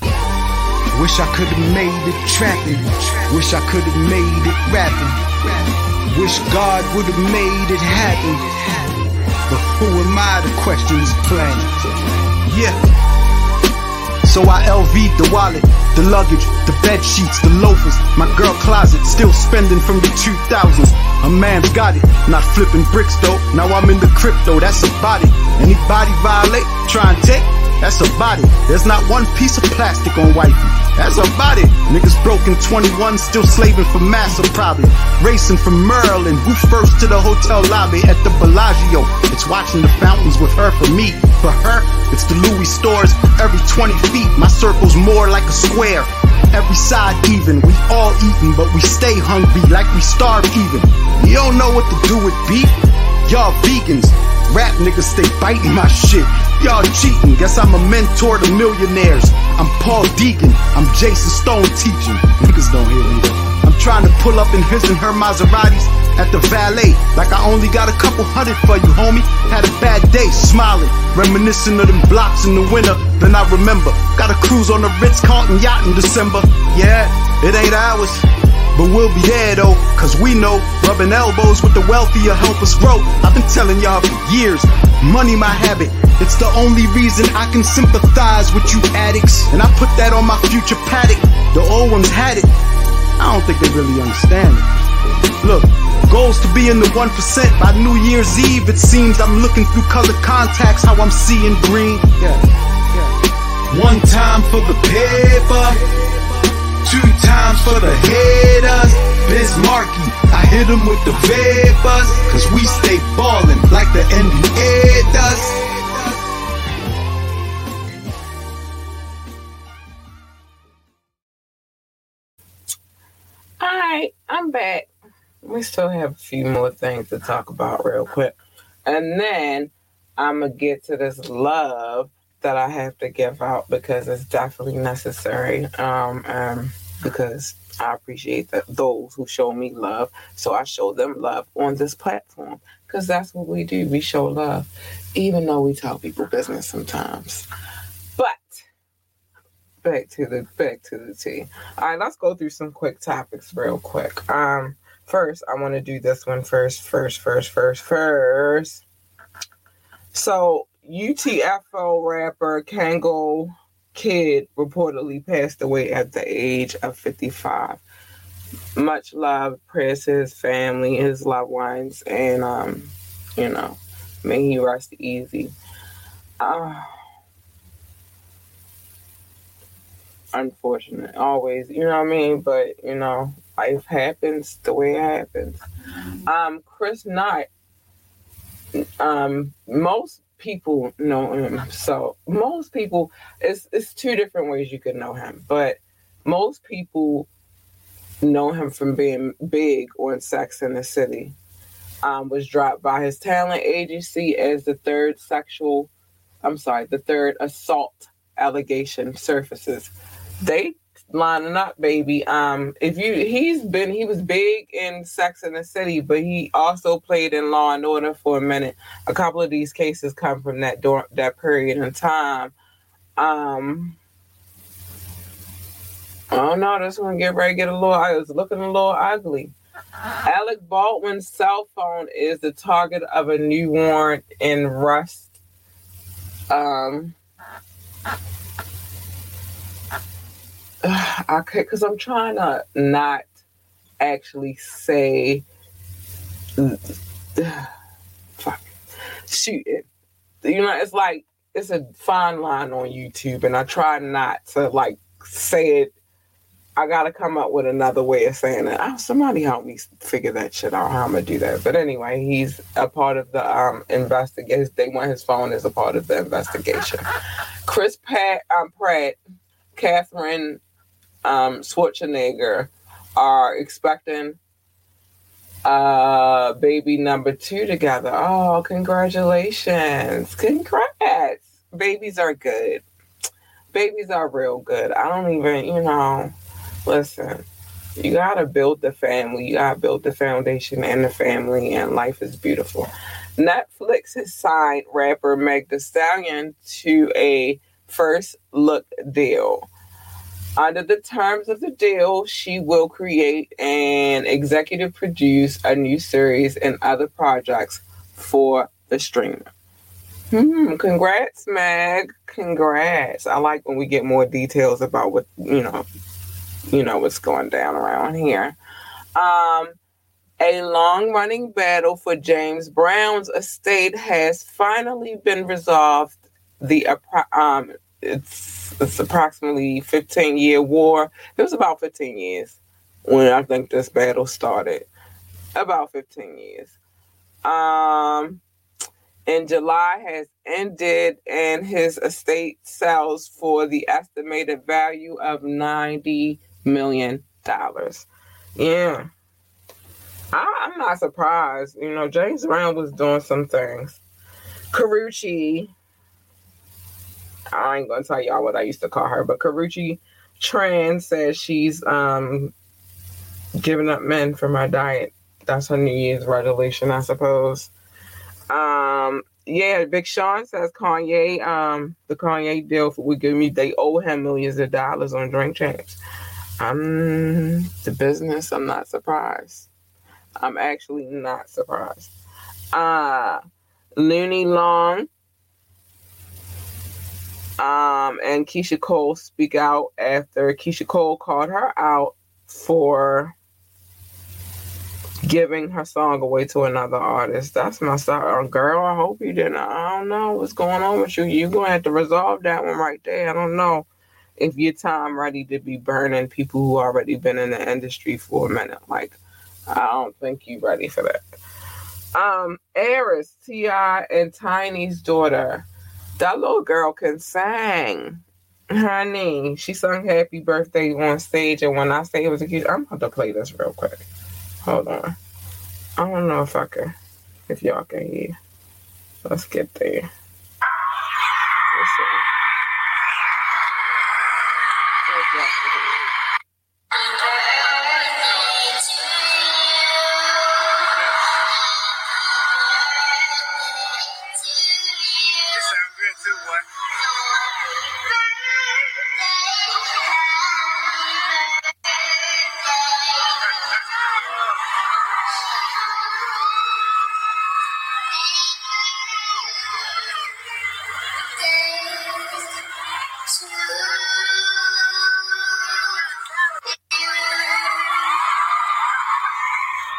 Wish I could have made it trapping. Wish I could have made it rapping. Wish God would have made it happen. But who am I to question these plans? Yeah. So I LV'd the wallet, the luggage, the bed sheets, the loafers, my girl closet, still spending from the 2000s. A man's got it, not flipping bricks though. Now I'm in the crypto, that's a body. Anybody violate, try and take, that's a body. There's not one piece of plastic on wifey. That's about it. Niggas broken 21, still slaving for massa probably. Racing from Maryland, who first to the hotel lobby at the Bellagio. It's watching the fountains with her for me. For her, it's the Louis stores every 20 feet. My circle's more like a square. Every side even, we all eating, but we stay hungry like we starve even. You don't know what to do with beef? Y'all vegans. Rap niggas stay biting my shit. Y'all cheating. Guess I'm a mentor to millionaires. I'm Paul Deacon. I'm Jason Stone teaching. Niggas don't hear me. I'm trying to pull up in his and her Maseratis at the valet. Like I only got a couple hundred for you, homie. Had a bad day, smiling, reminiscing of them blocks in the winter. Then I remember, got a cruise on the Ritz Carlton yacht in December. Yeah, it ain't ours. But we'll be there though, cause we know rubbing elbows with the wealthier help us grow. I've been telling y'all for years, money my habit. It's the only reason I can sympathize with you addicts. And I put that on my future paddock. The old ones had it. I don't think they really understand it. Look, goals to be in the 1% by New Year's Eve. It seems I'm looking through color contacts, how I'm seeing green. Yeah, yeah. One time for the paper. Two times for the haters. Biz Markie, I hit him with the vapors. Cause we stay ballin' like the NBA does. All right, I'm back. We still have a few more things to talk about real quick. And then I'm going to get to this love that I have to give out because it's definitely necessary. Um, um, because I appreciate that those who show me love, so I show them love on this platform because that's what we do. We show love, even though we tell people business sometimes. But back to the back to the tea. All right, let's go through some quick topics real quick. Um, first, I want to do this one first, first, first, first, first. So UTFO rapper Kangol Kid reportedly passed away at the age of 55. Much love, prayers to his family, his loved ones, and um, you know, may he rest easy. Uh, unfortunate, always, you know what I mean? But you know, life happens the way it happens. Um, Chris Noth, um, most people know him. So most people, it's it's two different ways you could know him, but most people know him from being big on Sex in the City. Um, was dropped by his talent agency as the third sexual, I'm sorry, the third assault allegation surfaces. They lining up, baby. Um, if you he's been he was big in Sex in the City, but he also played in Law and Order for a minute. A couple of these cases come from that door that period in time. Um, oh no, this one get ready get a little. I was looking a little ugly. Alec Baldwin's cell phone is the target of a new warrant in Rust. Um, I could because I'm trying to not actually say fuck shoot it. You know, it's like it's a fine line on YouTube, and I try not to like say it. I gotta come up with another way of saying it. Oh, somebody help me figure that shit out. How I'm gonna do that? But anyway, he's a part of the um investigation. They want his phone as a part of the investigation. Chris Pat, um, Pratt, Catherine um, Schwarzenegger are expecting uh baby number two together. Oh, congratulations. Congrats. Babies are good. Babies are real good. I don't even, you know, listen, you gotta build the family. You gotta build the foundation and the family, and life is beautiful. Netflix has signed rapper Meg Thee Stallion to a first look deal. Under the terms of the deal, she will create and executive produce a new series and other projects for the streamer. Hmm, congrats, Meg. Congrats. I like when we get more details about what, you know, you know what's going down around here. Um, a long running battle for James Brown's estate has finally been resolved. The um, it's it's approximately 15 year war. It was about 15 years when I think this battle started. About 15 years. Um, in July has ended, and his estate sells for the estimated value of 90 million dollars. Yeah. I, am not surprised. You know, James Brown was doing some things. Karrueche, I ain't gonna tell y'all what I used to call her, but Karrueche Tran says she's um giving up men for my diet. That's her New Year's resolution, I suppose. Um, yeah, Big Sean says Kanye, um, the Kanye deal for Give Me, they owe him millions of dollars on drink champs. I'm the business, I'm not surprised. I'm actually not surprised. Uh Looney Long um, and Keyshia Cole speak out after Keyshia Cole called her out for giving her song away to another artist. That's my song, girl. I hope you didn't. I don't know what's going on with you. You're gonna have to resolve that one right there. I don't know if your time ready to be burning people who already been in the industry for a minute. Like, I don't think you ready for that. Um, Heiress, T.I., and Tiny's daughter. That little girl can sing. Honey, she sung happy birthday on stage, and when I say it was a cute, I'm about to play this real quick. Hold on. I don't know if I can, if y'all can hear. Let's get there.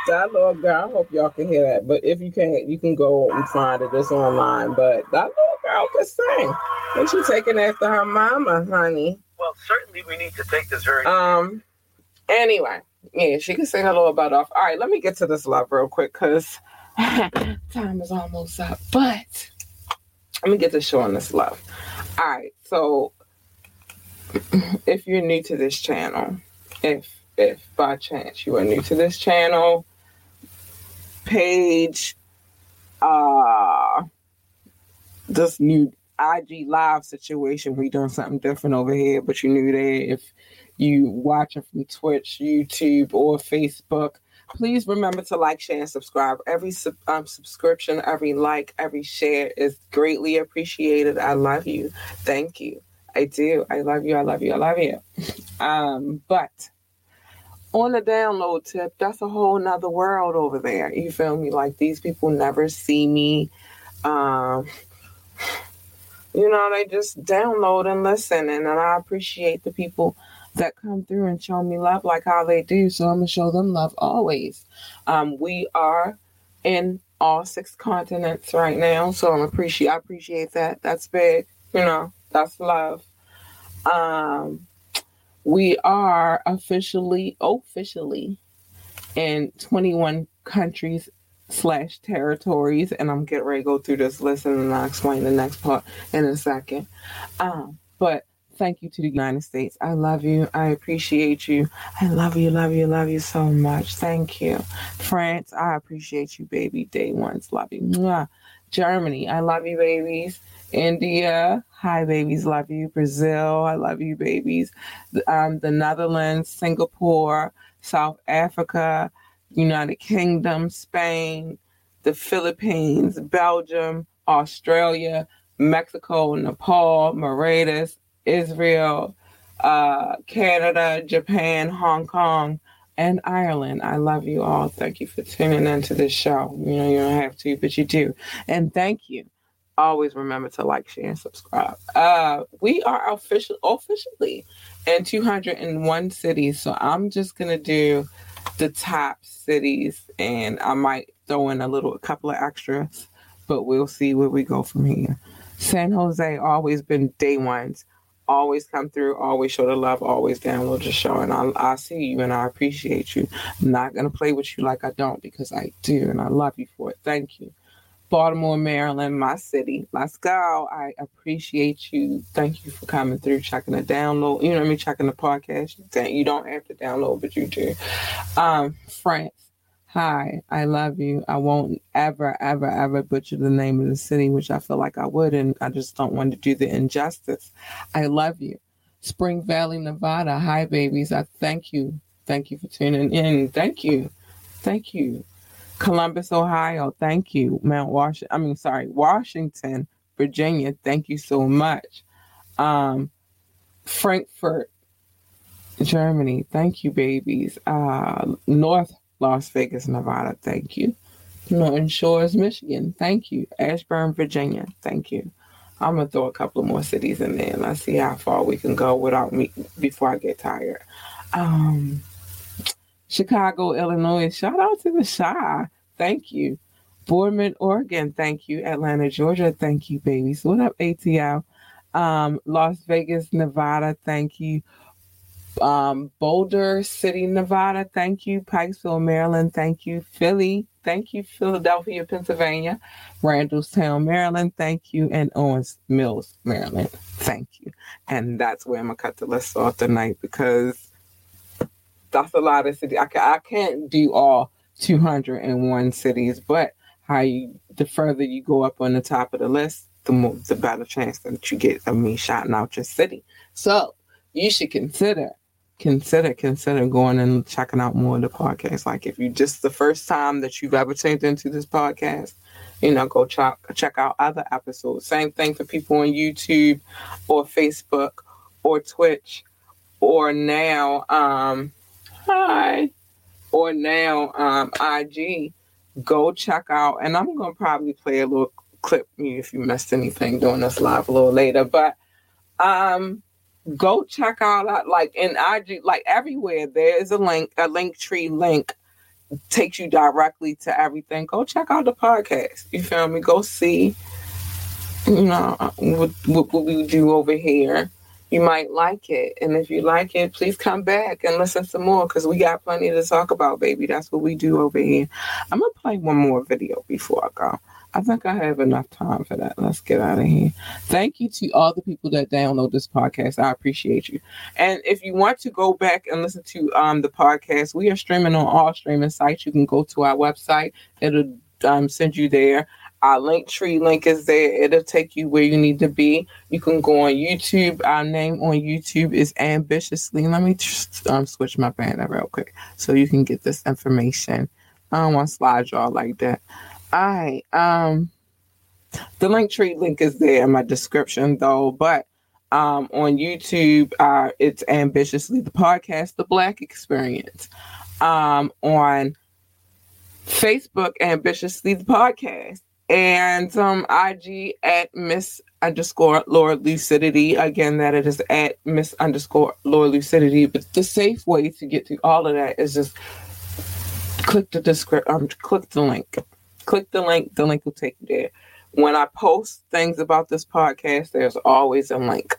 That little girl, I hope y'all can hear that. But if you can't, you can go and find it. It's online. But that little girl can sing. And she taking after her mama, honey. Well, certainly we need to take this very. Um. Anyway, yeah, she can sing a little bit off. All right, let me get to this love real quick because time is almost up. But let me get to showing this love. All right, so if you're new to this channel, if if by chance you are new to this channel, page, uh, this new IG live situation. We doing something different over here, but you knew that if you watching from Twitch, YouTube, or Facebook, please remember to like, share, and subscribe. Every um, subscription, every like, every share is greatly appreciated. I love you. Thank you. I do. I love you. I love you. I love you. Um, but on the download tip, that's a whole nother world over there. You feel me? Like these people never see me. Um, you know, they just download and listen. And, and I appreciate the people that come through and show me love like how they do. So I'm gonna show them love always. Um, we are in all six continents right now, so I'm appreciate I appreciate that. That's big. You know, that's love. Um, we are officially officially in 21 countries slash territories and i'm getting ready to go through this list and then i'll explain the next part in a second. Um, but thank you to the united states. I love you. I appreciate you. I love you love you love you so much. Thank you. France i appreciate you baby. Day ones. Love you. Mwah. germany i love you babies India, hi babies, love you. Brazil, I love you babies. Um, the Netherlands, Singapore, South Africa, United Kingdom, Spain, the Philippines, Belgium, Australia, Mexico, Nepal, Mauritius, Israel, uh, Canada, Japan, Hong Kong, and Ireland. I love you all. Thank you for tuning into this show. You know, you don't have to, but you do. And thank you always remember to like, share, and subscribe. Uh, we are official officially in 201 cities, so I'm just gonna do the top cities, and I might throw in a little, a couple of extras, but we'll see where we go from here. San Jose always been day ones. Always come through, always show the love, always download the show. And I, I see you and I appreciate you. I'm not going to play with you like I don't because I do and I love you for it. Thank you. Baltimore, Maryland, my city. Go. I appreciate you. Thank you for coming through, checking the download. You know what I mean? Checking the podcast. You don't have to download, but you do. Um, France. Hi, I love you. I won't ever, ever, ever butcher the name of the city, which I feel like I would, and I just don't want to do the injustice. I love you. Spring Valley, Nevada. Hi, babies. I thank you. Thank you for tuning in. Thank you. Thank you. Columbus, Ohio. Thank you. Mount Washington. I mean, sorry, Washington, Virginia. Thank you so much. Um, Frankfurt, Germany. Thank you, babies. Uh, North Las Vegas, Nevada. Thank you. Norton Shores, Michigan. Thank you. Ashburn, Virginia. Thank you. I'm gonna throw a couple more cities in there and let's see how far we can go without me before I get tired. Um, Chicago, Illinois. Shout out to the Chi. Thank you. Boardman, Oregon. Thank you. Atlanta, Georgia. Thank you, babies. What up, ATL? Um, Las Vegas, Nevada. Thank you. Um, Boulder City, Nevada. Thank you. Pikesville, Maryland. Thank you. Philly. Thank you. Philadelphia, Pennsylvania. Randallstown, Maryland. Thank you. And Owings Mills, Maryland. Thank you. And that's where I'm going to cut the list off tonight because that's a lot of cities. I, ca- I can't do all 201 cities, but how you, the further you go up on the top of the list, the more, the better chance that you get of me shouting out your city. So you should consider, consider, consider going and checking out more of the podcasts. Like if you just the first time that you've ever tuned into this podcast, you know, go check check out other episodes. Same thing for people on YouTube or Facebook or Twitch or now um hi or now um IG. Go check out and I'm gonna probably play a little clip if you missed anything doing this live a little later. But um go check out uh, like in IG like everywhere there is a link, a link tree link takes you directly to everything. Go check out the podcast. You feel me? Go see, you know, what, what, what we do over here. You might like it. And if you like it, please come back and listen some more because we got plenty to talk about, baby. That's what we do over here. I'm going to play one more video before I go. I think I have enough time for that. Let's get out of here. Thank you to all the people that download this podcast. I appreciate you. And if you want to go back and listen to um, the podcast, we are streaming on all streaming sites. You can go to our website. It'll um, send you there. Our link tree link is there. It'll take you where you need to be. You can go on YouTube. Our name on YouTube is Ambitiously. Let me um, switch my banner real quick so you can get this information. I don't want to slide y'all like that. All right. Um, the link tree link is there in my description though, but um, on YouTube, uh, it's ambitiously the podcast, the Black Experience. Um, on Facebook, ambitiously the podcast, and IG at Miss underscore Laura Lucidity. Again, that it is at Miss underscore Laura Lucidity. But the safe way to get to all of that is just click the description, um, click the link click the link. The link will take you there. When I post things about this podcast, there's always a link.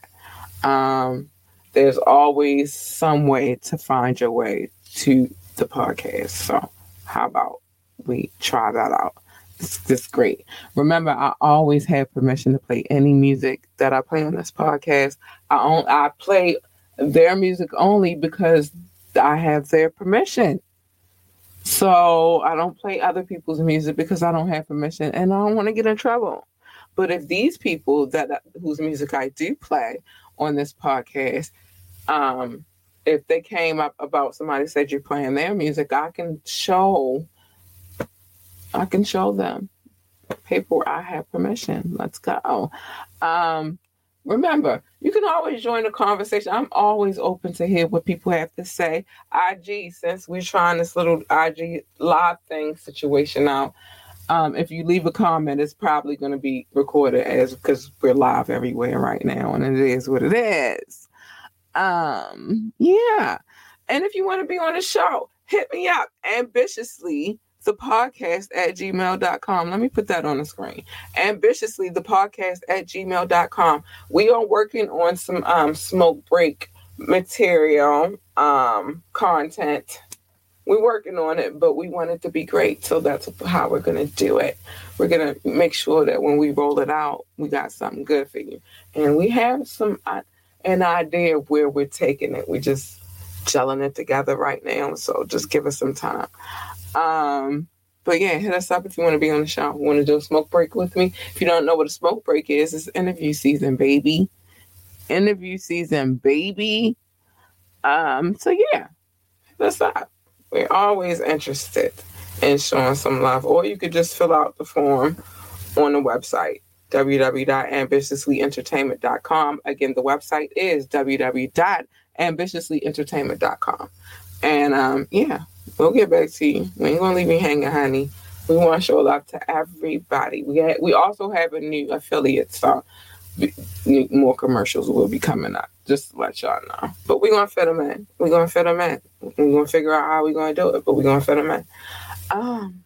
Um, there's always some way to find your way to the podcast. So, how about we try that out? It's, it's great. Remember, I always have permission to play any music that I play on this podcast. I own, I play their music only because I have their permission. So I don't play other people's music because I don't have permission and I don't want to get in trouble. But if these people that whose music I do play on this podcast, um, if they came up about somebody said you're playing their music, I can show I can show them paper I have permission. Let's go. Um, remember, you can always join the conversation. I'm always open to hear what people have to say. IG, since we're trying this little IG live thing situation out, um, if you leave a comment, it's probably going to be recorded as because we're live everywhere right now, and it is what it is. Um, yeah. And if you want to be on the show, hit me up ambitiously the podcast at gmail.com. Let me put that on the screen. Ambitiously the podcast at gmail.com. We are working on some um, smoke break material, um, content. We're working on it, but we want it to be great. So that's how we're going to do it. We're going to make sure that when we roll it out, we got something good for you. And we have some uh, an idea of where we're taking it. We're just gelling it together right now. So just give us some time. Um, but yeah, hit us up if you want to be on the show. Want to do a smoke break with me? If you don't know what a smoke break is, it's interview season, baby. Interview season, baby. Um, so yeah, hit us up. We're always interested in showing some love. Or you could just fill out the form on the website, www.ambitiously.entertainment.com. Again, the website is www.ambitiously.entertainment.com. And um, yeah, we'll get back to you. We ain't gonna leave you hanging, honey. We want to show love to everybody. We had, we also have a new affiliate, so more commercials will be coming up. Just to let y'all know. But we're gonna fit them in. We're gonna fit them in. We're gonna figure out how we're gonna do it, but we're gonna fit them in. Um.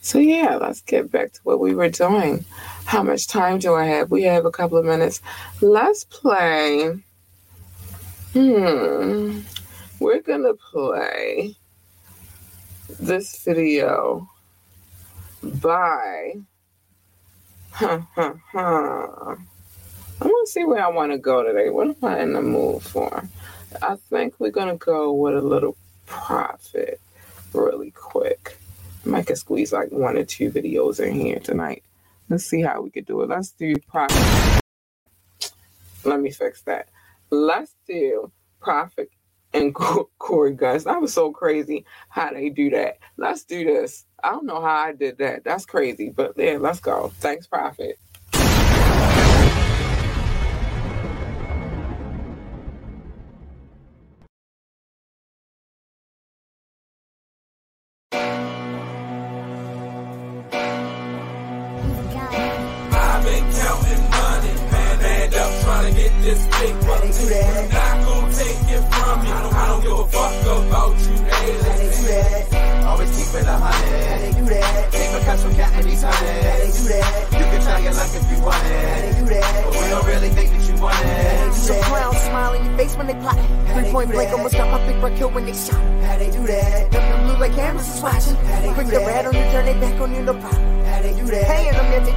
So yeah, let's get back to what we were doing. How much time do I have? We have a couple of minutes. Let's play. Hmm. We're gonna play this video by. I want to see where I want to go today. What am I in the mood for? I think we're gonna go with a little Prophet really quick. I might can squeeze like one or two videos in here tonight. Let's see how we could do it. Let's do Prophet. Let me fix that. Let's do Prophet and Corey Gunz. That was so crazy how they do that. Let's do this. I don't know how I did that. That's crazy, but yeah, let's go. Thanks, Prophet.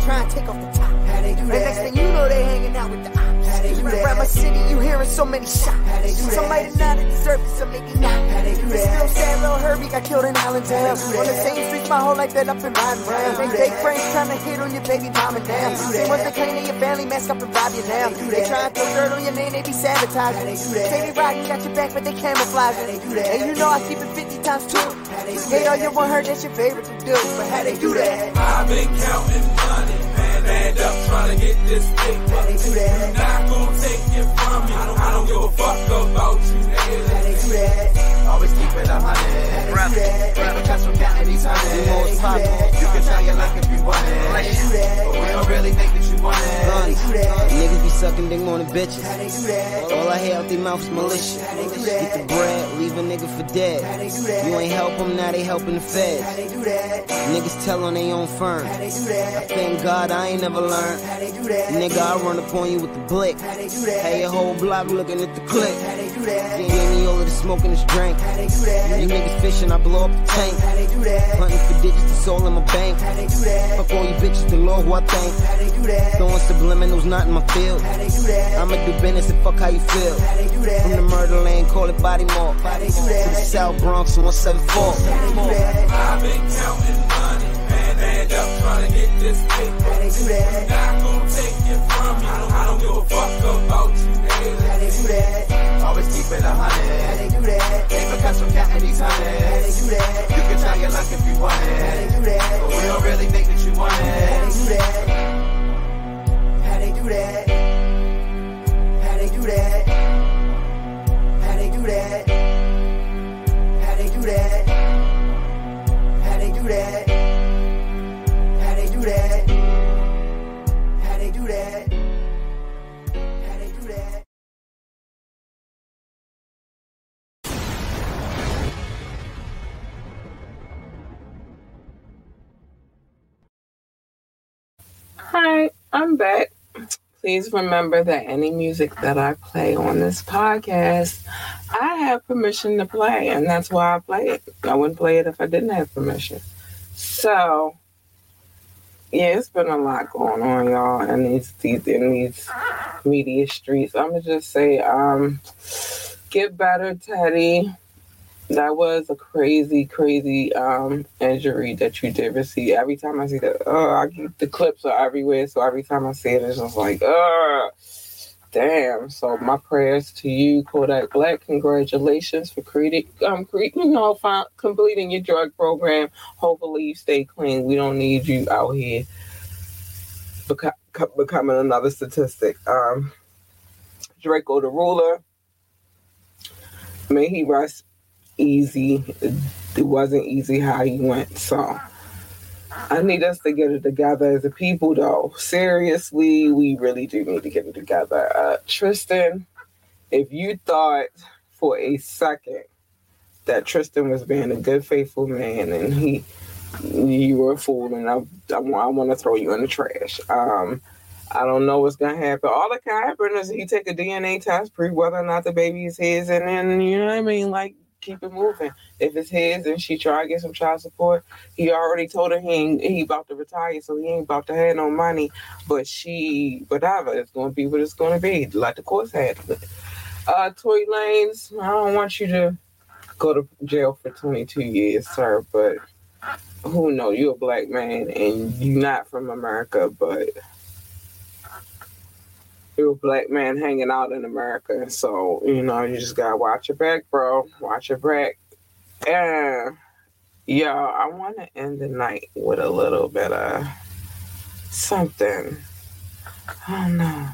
Try and take off the top. How they do that? And next thing you know they hanging out with the. Do? Around my city you hearing so many shots. That? Somebody not deserve it, so maybe not. They? Still sad little Herbie got killed in Allentown. On the same streets my whole life been up and riding around. They fake friends trying to hit on your baby mama down. They want the clean of your family, mask up and rob you now. They try to throw dirt on your name, they be sabotaging. They rock, got your back, but they camouflaging. And you know I keep it 50 times two. Hate all you want her, that's your favorite to do. But how they do that? I've been counting money, man, and up trying to get this big buck. I'm not gonna take it from you. I don't, I don't give a fuck about you, haters. Always keep it a hundred. Keep a cash from counting these hundreds. You can try your luck if you want it, but we don't really think that you it. Niggas be sucking dick more than bitches. All I hear out their mouth is malicious. Get the bread, leave a nigga for dead. You ain't help them, now they helping the feds. Niggas tell on they own firm. I thank God I ain't never learned. Nigga, I run up on you with the blick. Hey, your whole block looking at the click. Gave me all of the smoke and this drink. You niggas fishing, I blow up the tank. Hunting for digits, the soul in my bank. Fuck all you bitches, the Lord who I thank. Throwing subliminals, not in my field. I'ma do business and fuck how you feel. From the murder lane, call it body mark. To the South Bronx, 174. I've been counting money, man, and up trying to get this big buck. I'm not gonna take it from you. I don't, I don't give a fuck about you, haters. Always keep it a hundred. Keep a cash from counting these hundreds. You can try your luck if you want it, but we don't really think that you want it that? How they do that? How they do that? How they do that? How they do that? How they do that? How they do that? How they do that? Hi, I'm back. Please remember that any music that I play on this podcast, I have permission to play, and that's why I play it. I wouldn't play it if I didn't have permission. So, yeah, it's been a lot going on, y'all, in these, these in these media streets. I'm gonna just say, um, get better, Teddy. That was a crazy, crazy um injury that you did receive. Every time I see that, oh, I the clips are everywhere. So every time I see it, it's just like, oh, damn. So my prayers to you, Kodak Black. Congratulations for creating, um, you know, fi- completing your drug program. Hopefully you stay clean. We don't need you out here co- becoming another statistic. Um, Drakeo the ruler. May he rest easy. It wasn't easy how he went. So I need us to get it together as a people, though. Seriously, we really do need to get it together. Uh, Tristan, if you thought for a second that Tristan was being a good, faithful man and he you were a fool, and I, I, want, I want to throw you in the trash. Um, I don't know what's gonna happen. All that can happen is he take a DNA test, prove whether or not the baby is his, and then you know what I mean, like keep it moving. If it's his and she try to get some child support, he already told her he ain't, he about to retire, so he ain't about to have no money. But she, whatever, it's gonna be what it's gonna be. Let the courts handle it. Uh, Tory Lanez, I don't want you to go to jail for 22 years, sir, but who knows? you're a black man and you're not from America, but a black man hanging out in America. So, you know, you just gotta watch your back, bro. Watch your back. And yeah, I wanna end the night with a little bit of something. I don't know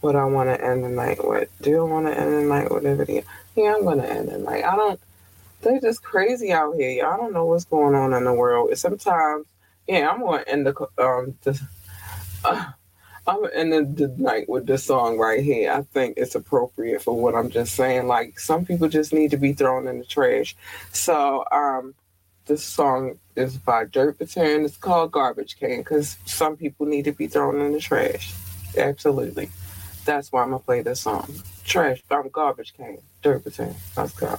what I wanna end the night with. Do I wanna end the night with a video? Yeah, I'm gonna end the night. I don't they're just crazy out here. Y'all don't know what's going on in the world. Sometimes, yeah, I'm gonna end the um uh, I'm gonna the, night with this song right here. I think it's appropriate for what I'm just saying. Like some people just need to be thrown in the trash. So um, this song is by Dirt Platoon. It's called Garbage Can because some people need to be thrown in the trash. Absolutely. That's why I'm gonna play this song. Trash, um, garbage can, Dirt Platoon. Let's go.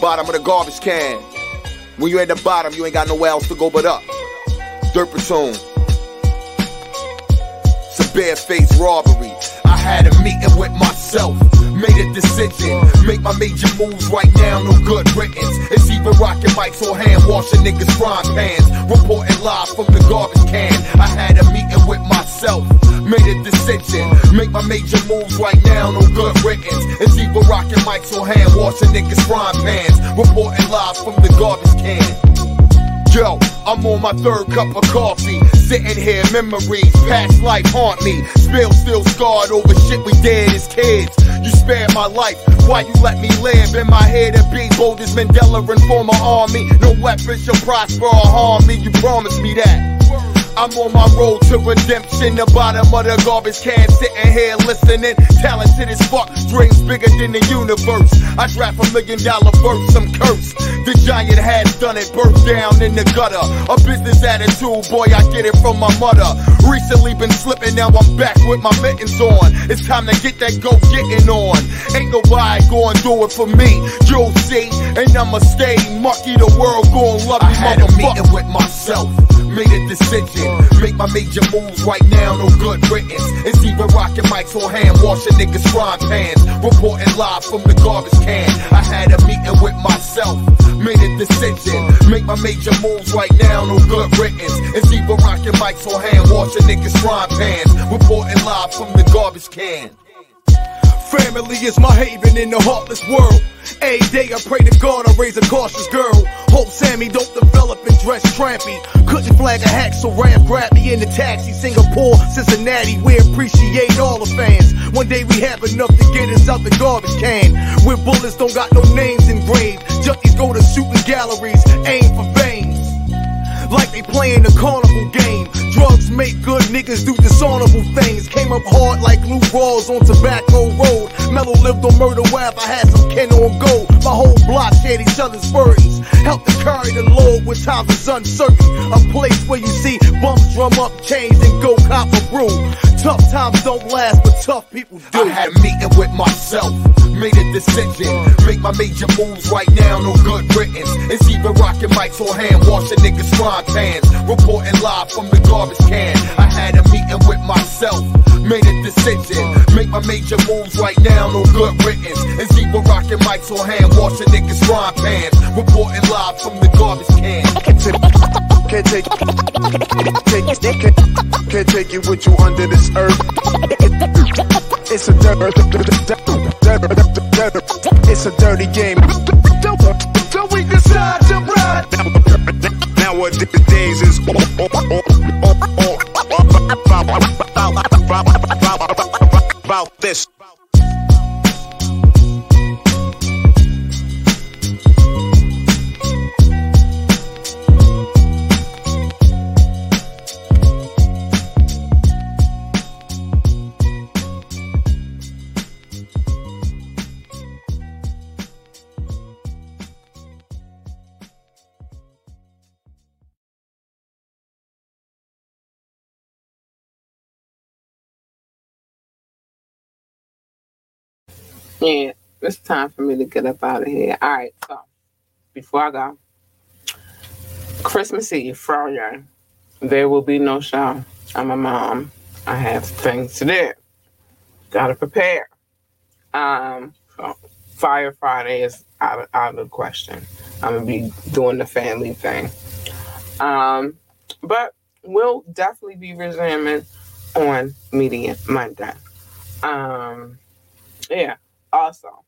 Bottom of the garbage can. When you at the bottom, you ain't got nowhere else to go but up. Dirt platoon. It's a barefaced robbery. I had a meeting with myself. Made a decision, make my major moves right now, no good riddance. It's either rocking mics or hand washing niggas' frying pans. Reporting live from the garbage can. I had a meeting with myself, made a decision, make my major moves right now, no good riddance. It's either rocking mics or hand washing niggas' frying pans. Reporting live from the garbage can. Yo, I'm on my third cup of coffee. Sitting here, memories, past life haunt me. Spill still scarred over shit we did as kids. You spared my life, why you let me live? In my head to be bold as Mandela and form my army. No weapons shall prosper or harm me, you promised me that. I'm on my road to redemption, the bottom of the garbage can, sitting here listening. Talented as fuck, dreams bigger than the universe. I draft a million dollar verse, I'm cursed. The giant has done it, birth down in the gutter. A business attitude, boy, I get it from my mother. Recently been slipping, now I'm back with my mittens on. It's time to get that go getting on. Ain't nobody gonna do it for me, you'll see. And I'ma stay mucky, the world gon' love me, I had a motherfucker. with myself, made a decision. Make my major moves right now, no good riddance. It's either rocking mics or hand washing niggas' frying pans. Reporting live from the garbage can. I had a meeting with myself, made a decision. Make my major moves right now, no good riddance. It's either rocking mics or hand washing niggas' frying pans. Reporting live from the garbage can. Family is my haven in the heartless world. A day I pray to God I raise a cautious girl. Hope Sammy don't develop and dress trampy. Couldn't flag a hack, so Ram grabbed me in the taxi. Singapore, Cincinnati, we appreciate all the fans. One day we have enough to get us out the garbage can. Where bullets don't got no names engraved. Junkies go to shooting galleries, aim for veins. Like they playing a carnival game. Drugs make good niggas do dishonorable things. Came up hard like Lou Rawls on Tobacco Road. Mellow lived on Murder Web, I had some kin on gold. My whole block shared each other's burdens. Helped to carry the load when times was uncertain. A place where you see bumps drum up chains and go cop a brew. Tough times don't last, but tough people do. I had a meeting with myself, made a decision. Make my major moves right now, no good riddance. It's even rocking mics or hand washing niggas' frying pans. Reporting live from the garbage can. I had a meeting with myself, made a decision. Make my major moves right now, no good riddance. It's even rocking mics or hand washing niggas' frying pans. Reporting live from the garbage can. Can't take, take, take, can't take it with you under this earth. It's a it's a dirty game. Don't we decide to ride. Nowadays is about this. Yeah, it's time for me to get up out of here. All right, so before I go, Christmas Eve, Friday, there will be no show. I'm a mom. I have things to do. Gotta prepare. Um, so Fire Friday is out of, out of the question. I'm gonna be doing the family thing. Um, but we'll definitely be resuming on Media Monday. Um, yeah. Also,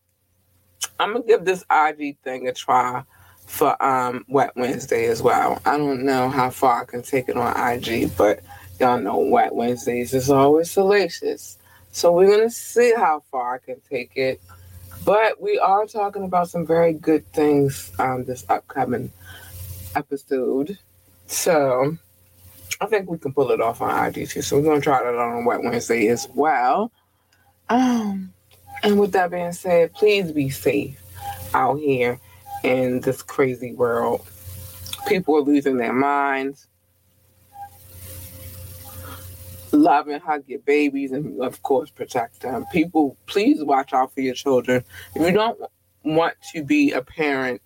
I'm gonna give this IG thing a try for um Wet Wednesday as well. I don't know how far I can take it on IG, but y'all know Wet Wednesdays is always salacious. So we're gonna see how far I can take it. But we are talking about some very good things um this upcoming episode. So I think we can pull it off on IG too. So we're gonna try that on Wet Wednesday as well. Um and with that being said, please be safe out here in this crazy world. People are losing their minds. Love and hug your babies and, of course, protect them. People, please watch out for your children. If you don't want to be a parent,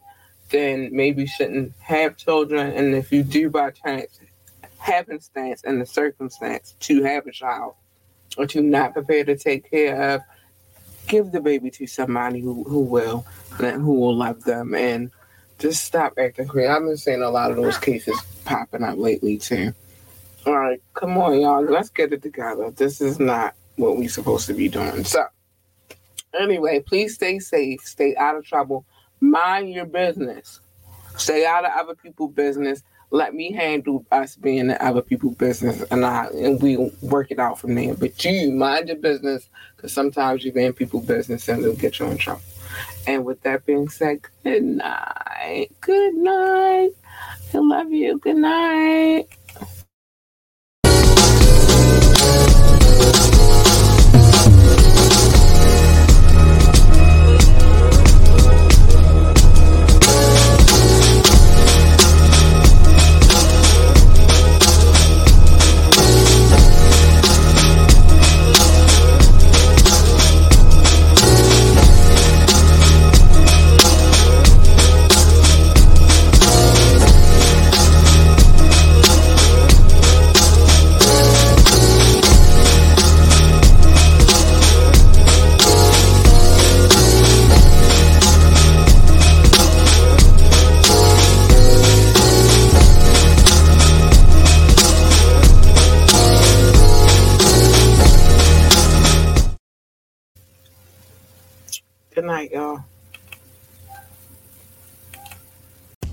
then maybe shouldn't have children. And if you do by chance, happenstance and the circumstance to have a child or to not prepare to take care of, give the baby to somebody who, who will and who will love them and just stop acting crazy. I've been seeing a lot of those cases popping up lately too. All right, come on, y'all. Let's get it together. This is not what we're supposed to be doing. So, anyway, please stay safe, stay out of trouble, mind your business, stay out of other people's business. Let me handle us being in other people's business, and I and we work it out from there. But you mind your business, because sometimes you're in people's business and they'll get you in trouble. And with that being said, good night. Good night. I love you. Good night. Night, uh, y'all.